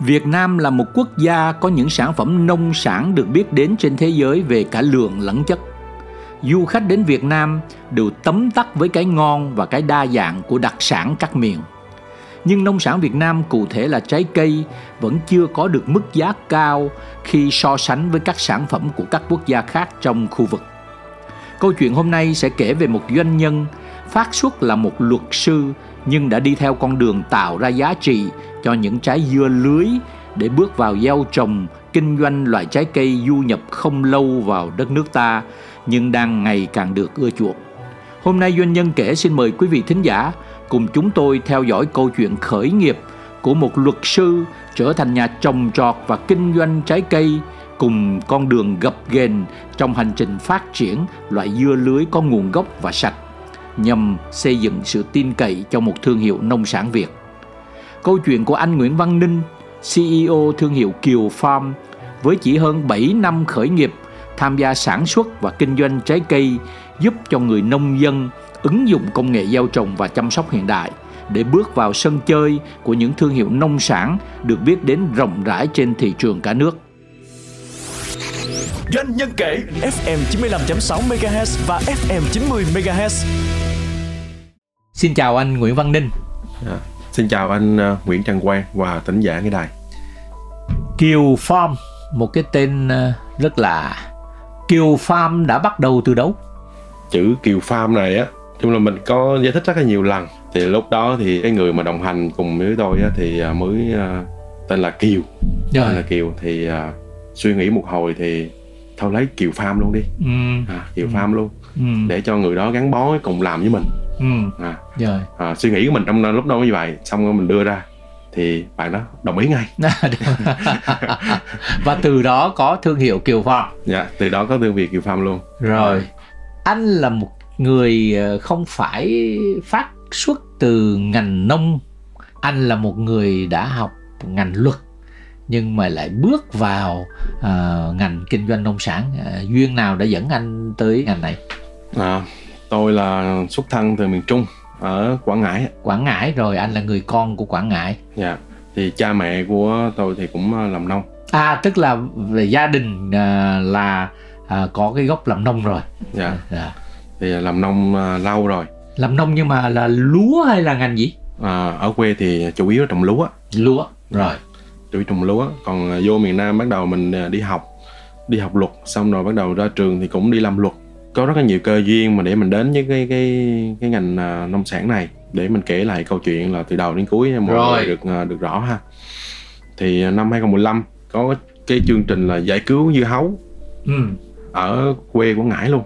Việt Nam là một quốc gia có những sản phẩm nông sản được biết đến trên thế giới về cả lượng lẫn chất. Du khách đến Việt Nam đều tấm tắc với cái ngon và cái đa dạng của đặc sản các miền. Nhưng nông sản Việt Nam cụ thể là trái cây vẫn chưa có được mức giá cao khi so sánh với các sản phẩm của các quốc gia khác trong khu vực. Câu chuyện hôm nay sẽ kể về một doanh nhân phát xuất là một luật sư nhưng đã đi theo con đường tạo ra giá trị cho những trái dưa lưới để bước vào gieo trồng, kinh doanh loại trái cây du nhập không lâu vào đất nước ta nhưng đang ngày càng được ưa chuộng. Hôm nay doanh nhân kể xin mời quý vị thính giả cùng chúng tôi theo dõi câu chuyện khởi nghiệp của một luật sư trở thành nhà trồng trọt và kinh doanh trái cây cùng con đường gập ghềnh trong hành trình phát triển loại dưa lưới có nguồn gốc và sạch nhằm xây dựng sự tin cậy cho một thương hiệu nông sản Việt. Câu chuyện của anh Nguyễn Văn Ninh, CEO thương hiệu Kiều Farm với chỉ hơn 7 năm khởi nghiệp tham gia sản xuất và kinh doanh trái cây giúp cho người nông dân ứng dụng công nghệ gieo trồng và chăm sóc hiện đại để bước vào sân chơi của những thương hiệu nông sản được biết đến rộng rãi trên thị trường cả nước. Doanh nhân kể FM 95.6 MHz và FM 90 MHz. Xin chào anh Nguyễn Văn Ninh. À, xin chào anh uh, Nguyễn Trần Quang và tỉnh giả cái đài. Kiều Farm, một cái tên uh, rất là Kiều Farm đã bắt đầu từ đâu? Chữ Kiều Farm này á, chung là mình có giải thích rất là nhiều lần. Thì lúc đó thì cái người mà đồng hành cùng với tôi á, thì uh, mới tên là Kiều. Rồi. Tên là Kiều thì uh, suy nghĩ một hồi thì thôi lấy Kiều Farm luôn đi. Ừ. À, Kiều Farm luôn Ừ. để cho người đó gắn bó cùng làm với mình. Ừ. À, Rồi. à, suy nghĩ của mình trong lúc đó như vậy, xong rồi mình đưa ra thì bạn đó đồng ý ngay. và từ đó có thương hiệu Kiều Farm. Dạ, từ đó có thương hiệu Kiều Farm luôn. Rồi. Anh là một người ờ, không phải phát xuất từ ngành nông, anh là một người đã học ngành luật nhưng mà lại bước vào ờ, ngành kinh doanh nông sản Ờ, duyên nào đã dẫn anh tới ngành này À, tôi là xuất thân từ miền Trung ở Quảng Ngãi. Quảng Ngãi rồi anh là người con của Quảng Ngãi Dạ. Thì cha mẹ của tôi thì cũng ờ, làm nông. à tức là về gia đình ờ, là ờ, có cái gốc làm nông rồi Dạ. Dạ. Thì làm nông ờ, lâu rồi. làm nông nhưng mà là lúa hay là ngành gì À, ở quê thì chủ yếu là trồng lúa, lúa rồi chủ yếu trồng lúa. Còn vô miền Nam bắt đầu mình đi học, đi học luật, xong rồi bắt đầu ra trường thì cũng đi làm luật. Có rất là nhiều cơ duyên mà để mình đến với cái cái cái ngành ờ, nông sản này để mình kể lại câu chuyện là từ đầu đến cuối mọi Rồi. người được ờ, được rõ ha. Thì ờ, năm 2015 có cái chương trình là giải cứu dưa hấu ừ. ở quê Quảng Ngãi luôn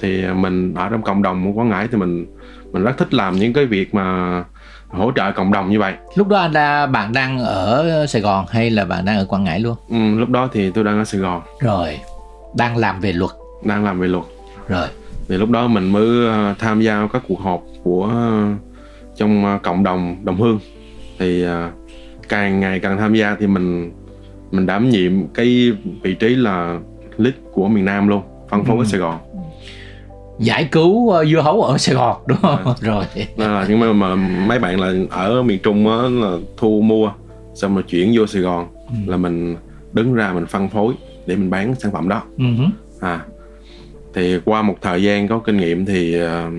thì mình ở trong cộng đồng của Quảng Ngãi thì mình mình rất thích làm những cái việc mà hỗ trợ cộng đồng như vậy lúc đó anh đã bạn đang ở Sài Gòn hay là bạn đang ở Quảng Ngãi luôn ừ, lúc đó thì tôi đang ở Sài Gòn rồi đang làm về luật đang làm về luật. Rồi. Thì lúc đó mình mới ờ, tham gia các cuộc họp của ờ, trong ờ, cộng đồng đồng hương. Thì càng ngày càng tham gia thì mình mình đảm nhiệm cái vị trí là lead của miền Nam luôn phân phối Ừ. ở Sài Gòn. Giải cứu dưa hấu ở Sài Gòn đúng không? À. rồi. Là nhưng mà, mà mấy bạn là ở miền Trung á là thu mua xong rồi chuyển vô Sài Gòn Ừ. là mình đứng ra mình phân phối để mình bán sản phẩm đó. Ừ à thì qua một thời gian có kinh nghiệm thì ờ,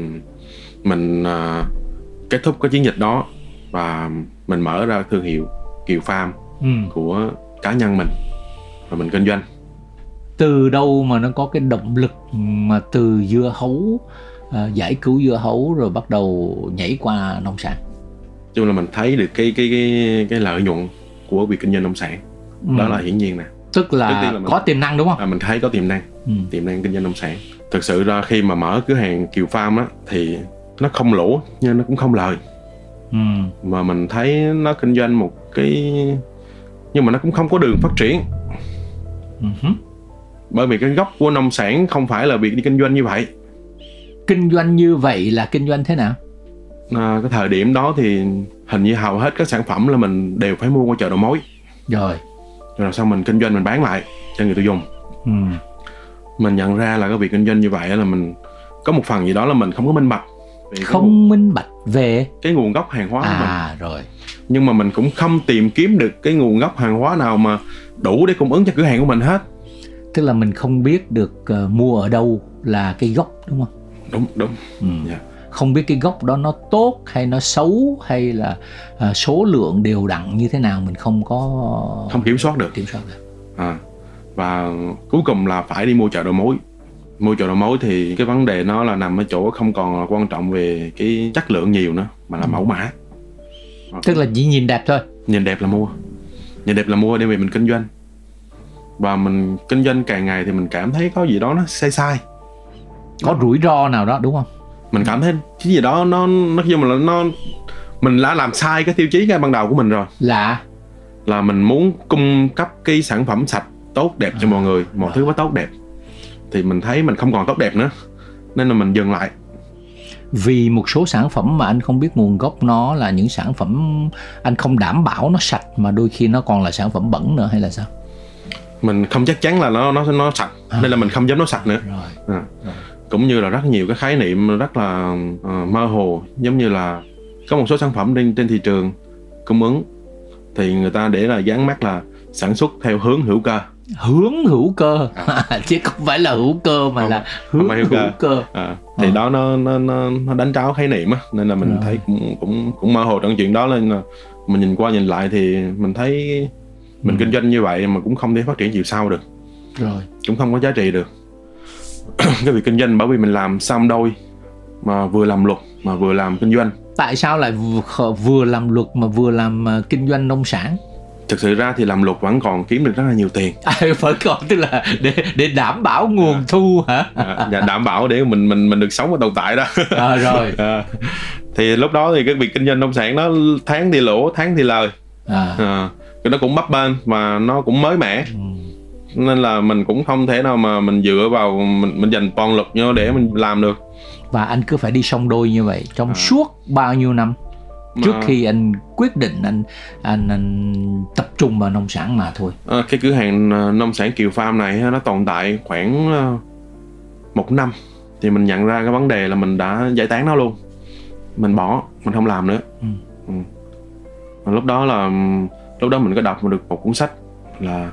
mình ờ, kết thúc cái chiến dịch đó và mình mở ra thương hiệu Kiều Farm ừ. của cá nhân mình và mình kinh doanh từ đâu mà nó có cái động lực mà từ dưa hấu ờ, giải cứu dưa hấu rồi bắt đầu nhảy qua nông sản chung là mình thấy được cái cái cái cái lợi nhuận của việc kinh doanh nông sản đó Ừ. là hiển nhiên nè tức Trước là, tiên là mình- có tiềm năng đúng không? À, mình thấy có tiềm năng. Ừ. tiềm năng kinh doanh nông sản. Thực sự ra khi mà mở cửa hàng Kiều Farm á thì nó không lỗ nhưng nó cũng không lời. Ừ. mà mình thấy nó kinh doanh một cái nhưng mà nó cũng không có đường phát triển. Hứ. bởi vì cái gốc của nông sản không phải là việc đi kinh doanh như vậy. Kinh doanh như vậy là kinh doanh thế nào? À, cái thời điểm đó thì hình như hầu hết các sản phẩm là mình đều phải mua qua chợ đầu mối. Rồi rồi sau mình kinh doanh mình bán lại cho người tiêu dùng. Ừ. mình nhận ra là cái việc kinh doanh như vậy là mình có một phần gì đó là mình không có minh bạch. Cái nguồn- không minh bạch về? Cái nguồn gốc hàng hóa của mình. À rồi. Nhưng mà mình cũng không tìm kiếm được cái nguồn gốc hàng hóa nào mà đủ để cung ứng cho cửa hàng của mình hết. Tức là mình không biết được ờ, mua ở đâu là cái gốc đúng không? Đúng đúng. Ừ. Dạ. Không biết cái gốc đó nó tốt hay nó xấu hay là ờ, số lượng đều đặn như thế nào mình không có không kiểm soát được. kiểm soát được. À, và cuối cùng là phải đi mua chợ đầu mối. Mua chợ đầu mối thì cái vấn đề nó là nằm ở chỗ không còn là quan trọng về cái chất lượng nhiều nữa mà là mẫu mã. Tức là chỉ nhìn đẹp thôi. Nhìn đẹp là mua. Nhìn đẹp là mua để vì mình kinh doanh. Và mình kinh doanh càng ngày thì mình cảm thấy có gì đó nó sai sai. Có rủi ro nào đó đúng không mình cảm thấy cái gì đó nó nó chung là nó mình đã làm sai cái tiêu chí ngay ban đầu của mình rồi. Là? Là mình muốn cung cấp cái sản phẩm sạch tốt đẹp cho mọi người một thứ phải tốt đẹp. Thì mình thấy mình không còn tốt đẹp nữa nên là mình dừng lại. Vì một số sản phẩm mà anh không biết nguồn gốc nó là những sản phẩm anh không đảm bảo nó sạch mà đôi khi nó còn là sản phẩm bẩn nữa hay là sao? Mình không chắc chắn là nó nó nó sạch À. nên là mình không dám nói sạch nữa. Rồi. À. cũng như là rất nhiều cái khái niệm rất là ờ, mơ hồ giống như là có một số sản phẩm trên trên thị trường cung ứng thì người ta để là dán mắt là sản xuất theo hướng hữu cơ hướng hữu cơ chứ không phải là hữu cơ mà Không, là hướng hữu hữu cơ. cơ à, thì Ờ. đó nó nó nó nó đánh tráo khái niệm á nên là mình Rồi. thấy cũng cũng cũng mơ hồ trong chuyện đó nên là mình nhìn qua nhìn lại thì mình thấy mình Ừ. kinh doanh như vậy mà cũng không thể phát triển chiều sau được rồi cũng không có giá trị được cái việc kinh doanh bởi vì mình làm xong đôi mà vừa làm luật mà vừa làm kinh doanh. Tại sao lại vừa, vừa làm luật mà vừa làm ờ, kinh doanh nông sản? Thực sự ra thì làm luật vẫn còn kiếm được rất là nhiều tiền. À, phải còn tức là để để đảm bảo nguồn thu hả? À, và đảm bảo để mình mình mình được sống và tồn tại đó. À, rồi. À, thì lúc đó thì cái việc kinh doanh nông sản nó tháng thì lỗ tháng thì lời. À, à, nó cũng bấp bênh và nó cũng mới mẻ. Ừ. nên là mình cũng không thể nào mà mình dựa vào mình mình dành toàn lực vô để mình làm được và anh cứ phải đi song đôi như vậy trong À. suốt bao nhiêu năm Mà, trước khi anh quyết định anh anh anh tập trung vào nông sản mà thôi à, cái cửa hàng à, nông sản Kiều Farm này nó tồn tại khoảng à, một năm thì mình nhận ra cái vấn đề là mình đã giải tán nó luôn mình bỏ mình không làm nữa Ừ. Ừ. Lúc đó là lúc đó mình có đọc được một cuốn sách là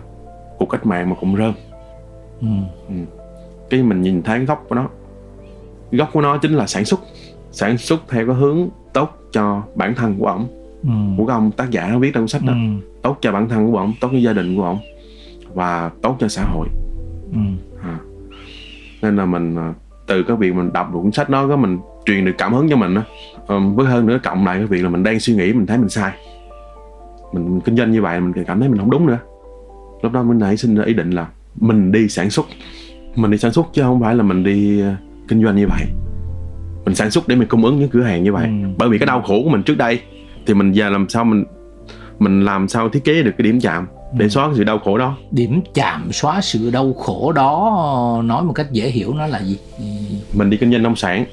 cuộc cách mạng mà cũng rơm ừ. cái mình nhìn thấy gốc của nó gốc của nó chính là sản xuất sản xuất theo cái hướng tốt cho bản thân của ổng Ừ. của ông tác giả nó viết trong sách đó Ừ. tốt cho bản thân của ổng tốt cho gia đình của ổng và tốt cho xã hội Ừ. à. nên là mình à, từ cái việc mình đọc được cuốn sách đó cái mình truyền được cảm hứng cho mình á Ờm, với hơn nữa cộng lại cái việc là mình đang suy nghĩ mình thấy mình sai mình, mình kinh doanh như vậy mình cảm thấy mình không đúng nữa lúc đó mình nảy sinh ra ý định là mình đi sản xuất. Mình đi sản xuất chứ không phải là mình đi ờ, kinh doanh như vậy. Mình sản xuất để mình cung ứng những cửa hàng như vậy. Ừ. bởi vì cái đau khổ của mình trước đây thì mình giờ làm sao mình mình làm sao thiết kế được cái điểm chạm để xóa cái sự đau khổ đó. Điểm chạm xóa sự đau khổ đó nói một cách dễ hiểu nó là gì? Ừ. mình đi kinh doanh nông sản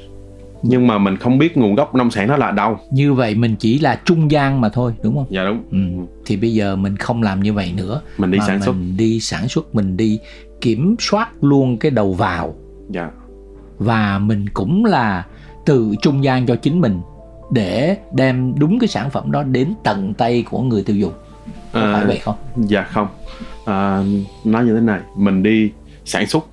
nhưng mà mình không biết nguồn gốc nông sản nó là đâu. Như vậy mình chỉ là trung gian mà thôi đúng không? Dạ đúng. Ừ. thì bây giờ mình không làm như vậy nữa. Mình đi mà sản xuất. mình đi sản xuất mình đi kiểm soát luôn cái đầu vào. Dạ. Và mình cũng là từ trung gian cho chính mình để đem đúng cái sản phẩm đó đến tận tay của người tiêu dùng. Có À, phải vậy không? dạ không. À, nói như thế này mình đi sản xuất.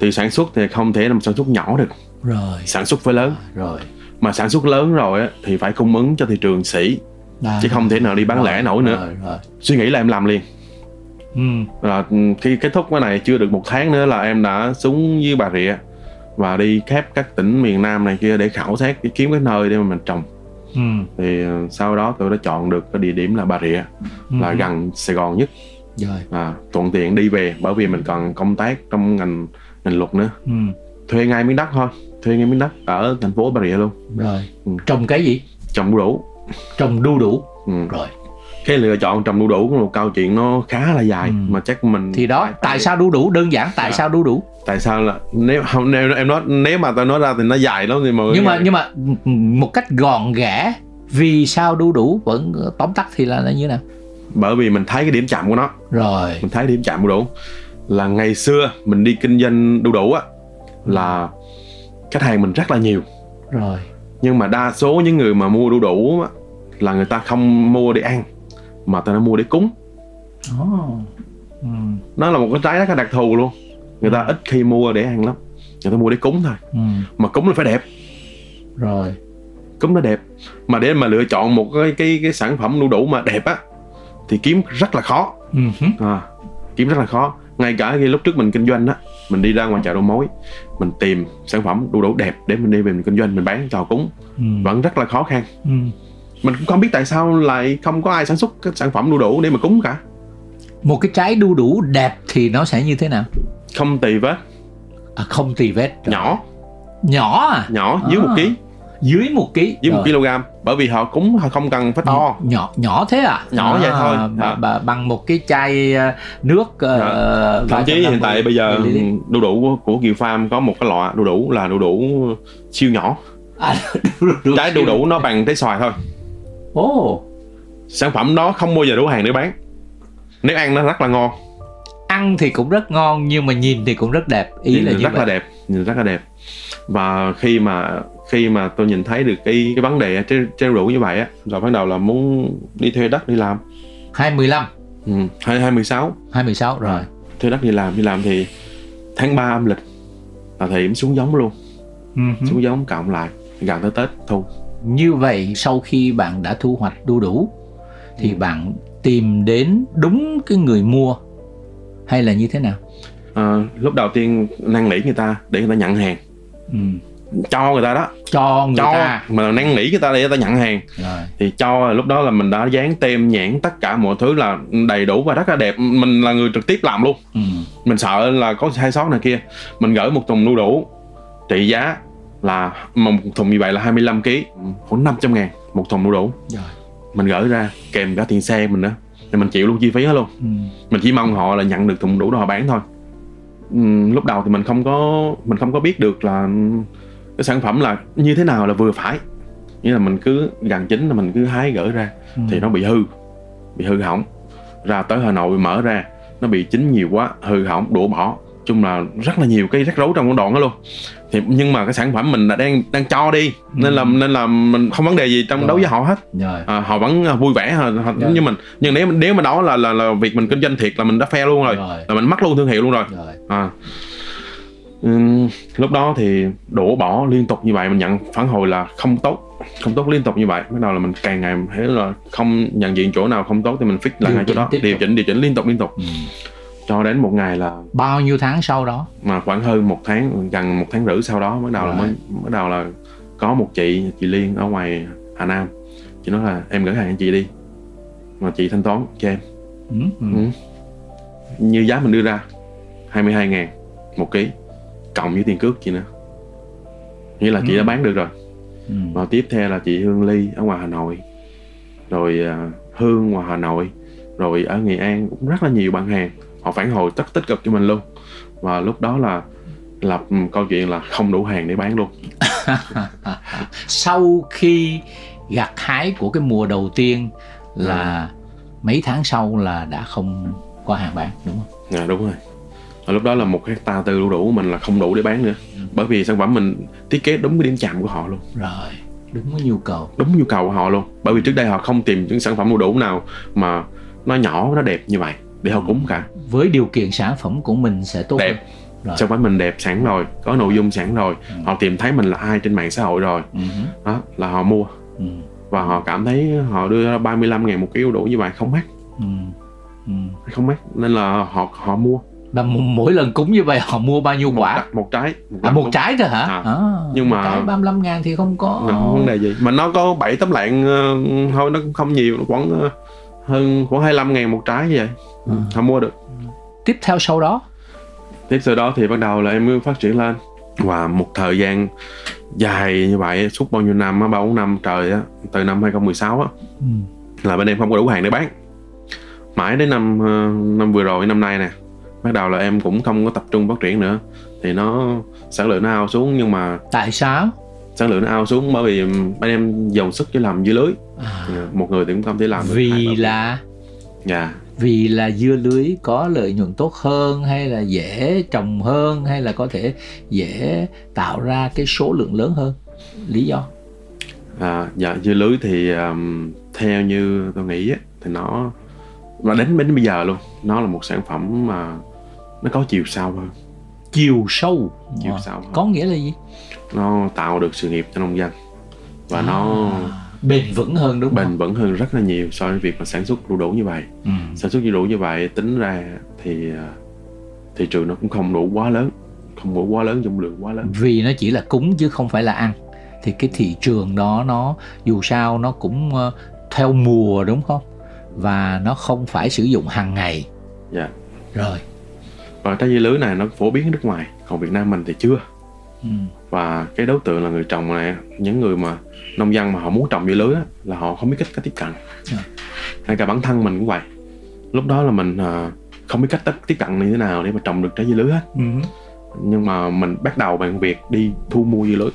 Thì sản xuất thì không thể làm sản xuất nhỏ được rồi. Sản xuất phải lớn. Rồi. Mà sản xuất lớn rồi á, thì phải cung ứng cho thị trường sĩ. À, chứ không thể nào đi bán rồi, lẻ nổi nữa. rồi, rồi. suy nghĩ là em làm liền. Ừ. Rồi khi kết thúc cái này chưa được một tháng nữa là em đã xuống dưới Bà Rịa và đi khắp các tỉnh miền Nam này kia để khảo sát để kiếm cái nơi để mà mình trồng. Ừ. thì ờ, sau đó tôi đã chọn được cái địa điểm là Bà Rịa là Ừ. gần Sài Gòn nhất. Rồi. Và thuận tiện đi về bởi vì mình còn công tác trong ngành ngành luật nữa. Ừ. thuê ngay miếng đất thôi thuê ngay miếng đất ở thành phố Bà Rịa luôn. Rồi. Ừ. trồng cái gì? Trồng đu đủ. Trồng đu đủ. Ừ. rồi. Cái lựa chọn trồng đu đủ cũng một câu chuyện nó khá là dài Ừ. mà chắc mình thì đó tại sao đu đủ? Đơn giản tại Dạ. sao đu đủ? Tại sao là nếu không nếu em nói nếu mà tao nói ra thì nó dài lắm thì mọi người nhưng mà nghe. nhưng mà một cách gọn ghẽ vì sao đu đủ vẫn tóm tắt thì là là như thế nào? Bởi vì mình thấy cái điểm chạm của nó. Rồi. Mình thấy điểm chạm đu đủ. Là ngày xưa mình đi kinh doanh đu đủ á là khách hàng mình rất là nhiều. Rồi. Nhưng mà đa số những người mà mua đu đủ á, là người ta không mua để ăn mà ta đã mua để cúng. Oh. ừ. nó là một cái trái rất là đặc thù luôn. Người ta ít khi mua để ăn lắm. Người ta mua để cúng thôi. Ừ. mà cúng là phải đẹp. Rồi. Cúng nó đẹp. Mà để mà lựa chọn một cái cái cái sản phẩm đu đủ mà đẹp á thì kiếm rất là khó. Ừ. hứ. à, kiếm rất là khó ngay cả khi lúc trước mình kinh doanh á mình đi ra ngoài chợ đầu mối mình tìm sản phẩm đu đủ đẹp để mình đi về mình kinh doanh mình bán cho cúng Ừ. vẫn rất là khó khăn Ừ. mình cũng không biết tại sao lại không có ai sản xuất cái sản phẩm đu đủ để mà cúng cả một cái trái đu đủ đẹp thì nó sẽ như thế nào không tì vết à, không tì vết Rồi. nhỏ nhỏ à nhỏ dưới À. một ký dưới một ký dưới một Rồi. kg bởi vì họ cúng họ không cần phải to. Nhỏ nhỏ thế à? Nhỏ vậy thôi. bà, À. bà, bằng một cái chai ờ, nước uh, Dạ. thậm chí hiện tại bây giờ đu đủ của, của Kiều Farm có một cái loại đu đủ là đu đủ siêu nhỏ. À, đu, đu, trái đu đủ nó bằng trái xoài thôi. Ồ. Sản phẩm đó không bao giờ đủ hàng để bán. Nếu ăn nó rất là ngon. Ăn thì cũng rất ngon nhưng mà nhìn thì cũng rất đẹp. Ý nhìn là rất vậy là đẹp nhìn rất là đẹp. Và khi mà khi mà tôi nhìn thấy được cái cái vấn đề trên trên đủ như vậy á rồi bắt đầu là muốn đi thuê đất đi làm. 215 ừ, hai hai mười sáu. 216 rồi. Thuê đất đi làm đi làm thì tháng 3 âm lịch là thời điểm xuống giống luôn. Hứ. xuống giống cộng lại gần tới tết thu. Như vậy sau khi bạn đã thu hoạch đu đủ thì Ừ. bạn tìm đến đúng cái người mua hay là như thế nào? Ờ, lúc đầu tiên năn nỉ người ta để người ta nhận hàng. Ừ. cho người ta đó. Cho người cho. ta. Mà năn nỉ người ta để người ta nhận hàng. Rồi. Thì cho lúc đó là mình đã dán tem nhãn tất cả mọi thứ là đầy đủ và rất là đẹp. Mình là người trực tiếp làm luôn. Ừ. mình sợ là có sai sót này kia. Mình gửi một thùng đu đủ. Trị giá là một thùng như vậy là 25 kg khoảng 500 ngàn một thùng đu đủ. Rồi. Mình gửi ra kèm cả tiền xe mình nữa. Thì mình chịu luôn chi phí hết luôn. Ừ. mình chỉ mong họ là nhận được thùng đủ đó họ bán thôi. Ừm, lúc đầu thì mình không có mình không có biết được là cái sản phẩm là như thế nào là vừa phải. Nghĩa là mình cứ gần chín là mình cứ hái gửi ra Ừ. thì nó bị hư bị hư hỏng. Ra tới hà nội mở ra nó bị chín nhiều quá hư hỏng đổ bỏ. Chung là rất là nhiều cái rắc rối trong cái đoạn đó luôn. Thì nhưng mà cái sản phẩm mình là đang đang cho đi nên là nên là mình không vấn đề gì trong Rồi. đấu với họ hết. Rồi. À, họ vẫn à, vui vẻ họ, họ như mình. Nhưng nếu nếu mà đó là là là việc mình kinh doanh thiệt là mình đã phe luôn rồi. Rồi. Là mình mất luôn thương hiệu luôn rồi. Rồi. À Lúc đó thì đổ bỏ liên tục như vậy mình nhận phản hồi là không tốt không tốt liên tục như vậy. Bắt đầu là mình càng ngày thấy là không nhận diện chỗ nào không tốt thì mình fix lại ngay chỗ đó. điều chỉnh điều chỉnh liên tục liên tục. Ừ. cho đến một ngày là bao nhiêu tháng sau đó? Mà khoảng hơn một tháng gần một tháng rưỡi sau đó bắt đầu là mới bắt đầu là có một chị chị Liên ở ngoài Hà Nam. Chị nói là em gửi hàng cho chị đi. Mà chị thanh toán cho em. Ừ. Ừ. như giá mình đưa ra 22 ngàn một ký cộng với tiền cước chị nữa nghĩa là chị Ừ. đã bán được rồi. Ừ. và tiếp theo là chị Hương Ly ở ngoài Hà Nội. Rồi à, Hương ngoài Hà Nội rồi ở Nghệ An cũng rất là nhiều bạn hàng. Họ phản hồi rất tích cực cho mình luôn. Và lúc đó là lập ừ, câu chuyện là không đủ hàng để bán luôn. Sau khi gặt hái của cái mùa đầu tiên là mấy tháng sau là đã không có hàng bán đúng không? À, đúng rồi và lúc đó là một hecta tư đủ đủ của mình là không đủ để bán nữa. Bởi vì sản phẩm mình thiết kế đúng cái điểm chạm của họ luôn. Rồi đúng cái nhu cầu. Đúng nhu cầu của họ luôn. Bởi vì trước đây họ không tìm những sản phẩm đu đủ nào mà nó nhỏ nó đẹp như vậy để họ cúng cả. Với điều kiện sản phẩm của mình sẽ tốt Đẹp. hơn. Rồi. Sản phẩm mình đẹp sẵn rồi có nội dung sẵn rồi. Ừ. họ tìm thấy mình là ai trên mạng xã hội rồi. Ừ. đó là họ mua. Ừ. và họ cảm thấy họ đưa ra 35 ngàn một ký đu đủ như vậy không mắc. Ừ. Ừ. không mắc. Nên là họ họ mua và m- mỗi lần cúng như vậy họ mua bao nhiêu một, quả? trái- một trái. À, một trái thôi hả? À. à, Nhưng một mà- trái 35 ngàn thì không có. Không vấn đề gì. Mà nó có 7 tấm lạng ờ, thôi nó cũng không nhiều nó khoảng ờ, hơn khoảng 25 ngàn một trái như vậy. Ừ. họ mua được. Tiếp theo sau đó? Tiếp sau đó thì bắt đầu là em mới phát triển lên. Và một thời gian dài như vậy suốt bao nhiêu năm á ba bốn năm trời á từ năm 2016 á ừ. là bên em không có đủ hàng để bán. Mãi đến năm ờ, năm vừa rồi năm nay nè bắt đầu là em cũng không có tập trung phát triển nữa. Thì nó sản lượng nó ao xuống nhưng mà tại sao? Sản lượng nó ao xuống bởi vì bên em dồn sức cho làm dưa lưới. À, một người thì cũng không thể làm được vì là? Dạ. Vì là dưa lưới có lợi nhuận tốt hơn hay là dễ trồng hơn hay là có thể dễ tạo ra cái số lượng lớn hơn? Lý do? À, dạ dưa lưới thì um, theo như tôi nghĩ á, thì nó và đến đến bây giờ luôn. Nó là một sản phẩm mà nó có chiều sâu hơn. Chiều sâu? Chiều À, sâu hơn. có nghĩa là gì? Nó tạo được sự nghiệp cho nông dân. Và nó À, bền vững hơn đúng bền không vững hơn rất là nhiều so với việc mà sản xuất đu đủ như vậy. Ừ. sản xuất đu đủ như vậy tính ra thì à, thị trường nó cũng không đủ quá lớn không đủ quá lớn dung lượng quá lớn. Vì nó chỉ là cúng chứ không phải là ăn. Thì cái thị trường đó nó dù sao nó cũng ờ, theo mùa đúng không? Và nó không phải sử dụng hàng ngày. Dạ. Rồi và trái dưa lưới này nó phổ biến ở nước ngoài còn Việt Nam mình thì chưa. Ừ. và cái đối tượng là người trồng này những người mà nông dân mà họ muốn trồng dưa lưới á, là họ không biết cách, cách tiếp cận. À. ngay cả bản thân mình cũng vậy. Lúc đó là mình à, không biết cách tiếp cận như thế nào để mà trồng được trái dưa lưới hết. Ừ. nhưng mà mình bắt đầu bằng việc đi thu mua dưa lưới.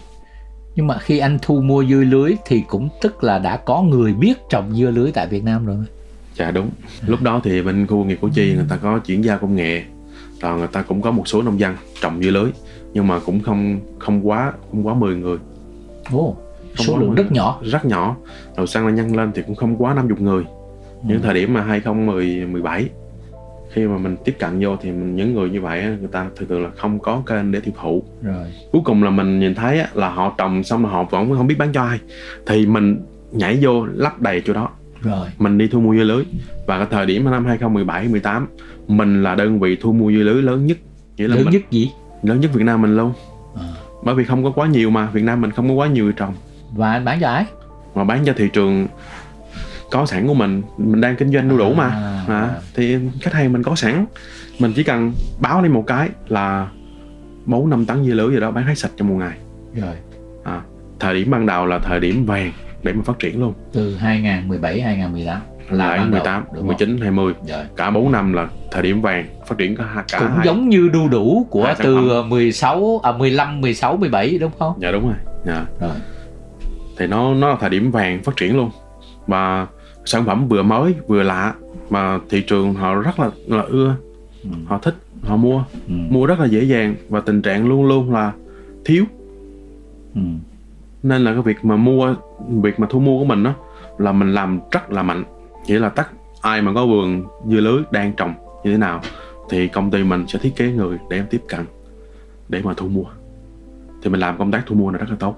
Nhưng mà khi anh thu mua dưa lưới thì cũng tức là đã có người biết trồng dưa lưới tại Việt Nam rồi. Dạ đúng. Lúc đó thì bên khu công nghiệp Củ Chi người ta có chuyển giao công nghệ rồi người ta cũng có một số nông dân trồng dưa lưới nhưng mà cũng không không quá không quá 10 người. Ồ, Không số lượng 10 rất người. nhỏ. Rất nhỏ. Rồi sang là nhân lên thì cũng không quá 50 người. Những thời điểm mà 2017 khi mà mình tiếp cận vô thì mình, những người như vậy người ta thường thường là không có kênh để tiêu thụ. Rồi. Cuối cùng là mình nhìn thấy là họ trồng xong mà họ vẫn không biết bán cho ai. Thì mình nhảy vô lắp đầy chỗ đó rồi. Mình đi thu mua dưa lưới. Và cái thời điểm năm 2017 18 mình là đơn vị thu mua dưa lưới lớn nhất. Nghĩa là lớn mình, nhất gì? Lớn nhất Việt Nam mình luôn. À. bởi vì không có quá nhiều mà Việt Nam mình không có quá nhiều người trồng. Và anh bán cho ai? Mà bán cho thị trường có sẵn của mình. Mình đang kinh doanh đu đủ mà. À. à, thì khách hàng mình có sẵn. Mình chỉ cần báo lên một cái là bốn năm tấn dưa lưới gì đó bán hết sạch trong một ngày. Rồi. À, thời điểm ban đầu là thời điểm vàng để mà phát triển luôn từ 2017 2018 là là ban đầu, 18 đúng không? 19 20 rồi cả 4 năm là thời điểm vàng phát triển cả, cả cũng hai giống như đu đủ của từ phẩm. 16 à 15 16 17 đúng không dạ đúng rồi dạ. rồi thì nó nó là thời điểm vàng phát triển luôn và sản phẩm vừa mới vừa lạ mà thị trường họ rất là là ưa Ừ. họ thích họ mua ừ. mua rất là dễ dàng và tình trạng luôn luôn là thiếu Ừ. nên là cái việc mà mua việc mà thu mua của mình đó là mình làm rất là mạnh. Nghĩa là tất ai mà có vườn dưa lưới đang trồng như thế nào thì công ty mình sẽ thiết kế người để em tiếp cận để mà thu mua. Thì mình làm công tác thu mua là rất là tốt.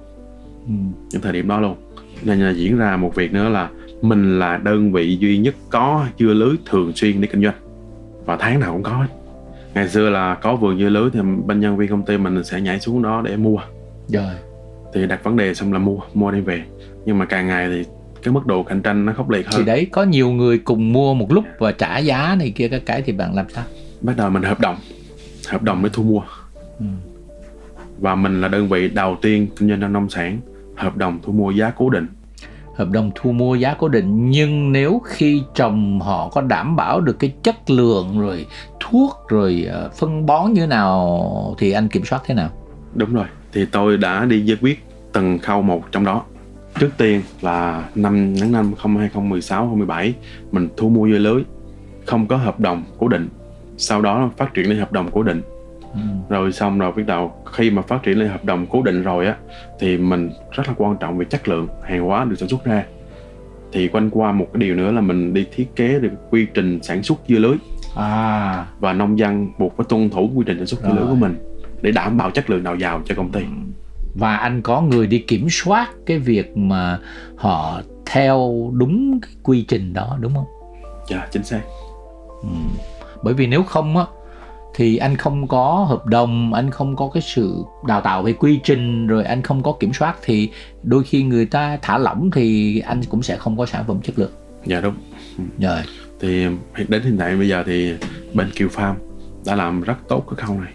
Ừ. những thời điểm đó luôn. Nên là diễn ra một việc nữa là mình là đơn vị duy nhất có dưa lưới thường xuyên để kinh doanh. Và tháng nào cũng có ngày xưa là có vườn dưa lưới thì bên nhân viên công ty mình sẽ nhảy xuống đó để mua. Rồi thì đặt vấn đề xong là mua mua đem về. Nhưng mà càng ngày thì cái mức độ cạnh tranh nó khốc liệt thì hơn. đấy có nhiều người cùng mua một lúc và trả giá này kia các cái thì bạn làm sao? Bắt đầu mình hợp đồng hợp đồng để thu mua. Ừ. và mình là đơn vị đầu tiên kinh doanh nông sản hợp đồng thu mua giá cố định. Hợp đồng thu mua giá cố định nhưng nếu khi trồng họ có đảm bảo được cái chất lượng rồi thuốc rồi ờ, phân bón như nào thì anh kiểm soát thế nào? Đúng rồi, thì tôi đã đi giải quyết từng khâu một trong đó. Trước tiên là năm tháng năm 2016 2017 mình thu mua dưa lưới không có hợp đồng cố định. Sau đó phát triển lên hợp đồng cố định. ừ. Rồi xong rồi bắt đầu khi mà phát triển lên hợp đồng cố định rồi á thì mình rất là quan trọng về chất lượng hàng hóa được sản xuất ra. Thì quanh qua một cái điều nữa là mình đi thiết kế được quy trình sản xuất dưa lưới à và nông dân buộc phải tuân thủ quy trình sản xuất dưa lưới của mình để đảm bảo chất lượng đầu vào cho công ty. và anh có người đi kiểm soát cái việc mà họ theo đúng cái quy trình đó đúng không Dạ, chính xác. ừ. bởi vì nếu không á thì anh không có hợp đồng anh không có cái sự đào tạo về quy trình rồi anh không có kiểm soát thì đôi khi người ta thả lỏng thì anh cũng sẽ không có sản phẩm chất lượng Dạ đúng. rồi thì đến hiện tại bây giờ thì bên Kiều Farm đã làm rất tốt cái khâu này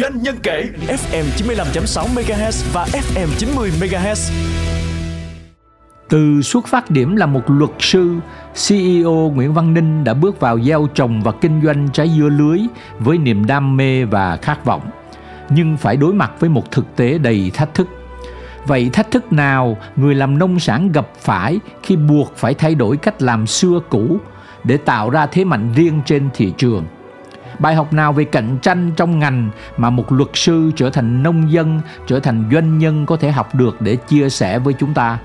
Doanh nhân kể FM 95.6 MHz và FM 90 MHz. Từ xuất phát điểm là một luật sư, CEO Nguyễn Văn Ninh đã bước vào gieo trồng và kinh doanh trái dưa lưới với niềm đam mê và khát vọng, nhưng phải đối mặt với một thực tế đầy thách thức. Vậy thách thức nào người làm nông sản gặp phải khi buộc phải thay đổi cách làm xưa cũ để tạo ra thế mạnh riêng trên thị trường? Bài học nào về cạnh tranh trong ngành mà một luật sư trở thành nông dân, trở thành doanh nhân có thể học được để chia sẻ với chúng ta?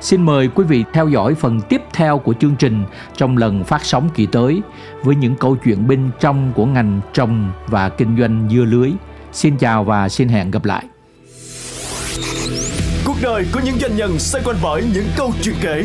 Xin mời quý vị theo dõi phần tiếp theo của chương trình trong lần phát sóng kỳ tới với những câu chuyện bên trong của ngành trồng và kinh doanh dưa lưới. Xin chào và xin hẹn gặp lại. Cuộc đời của những doanh nhân xoay quanh bởi những câu chuyện kể,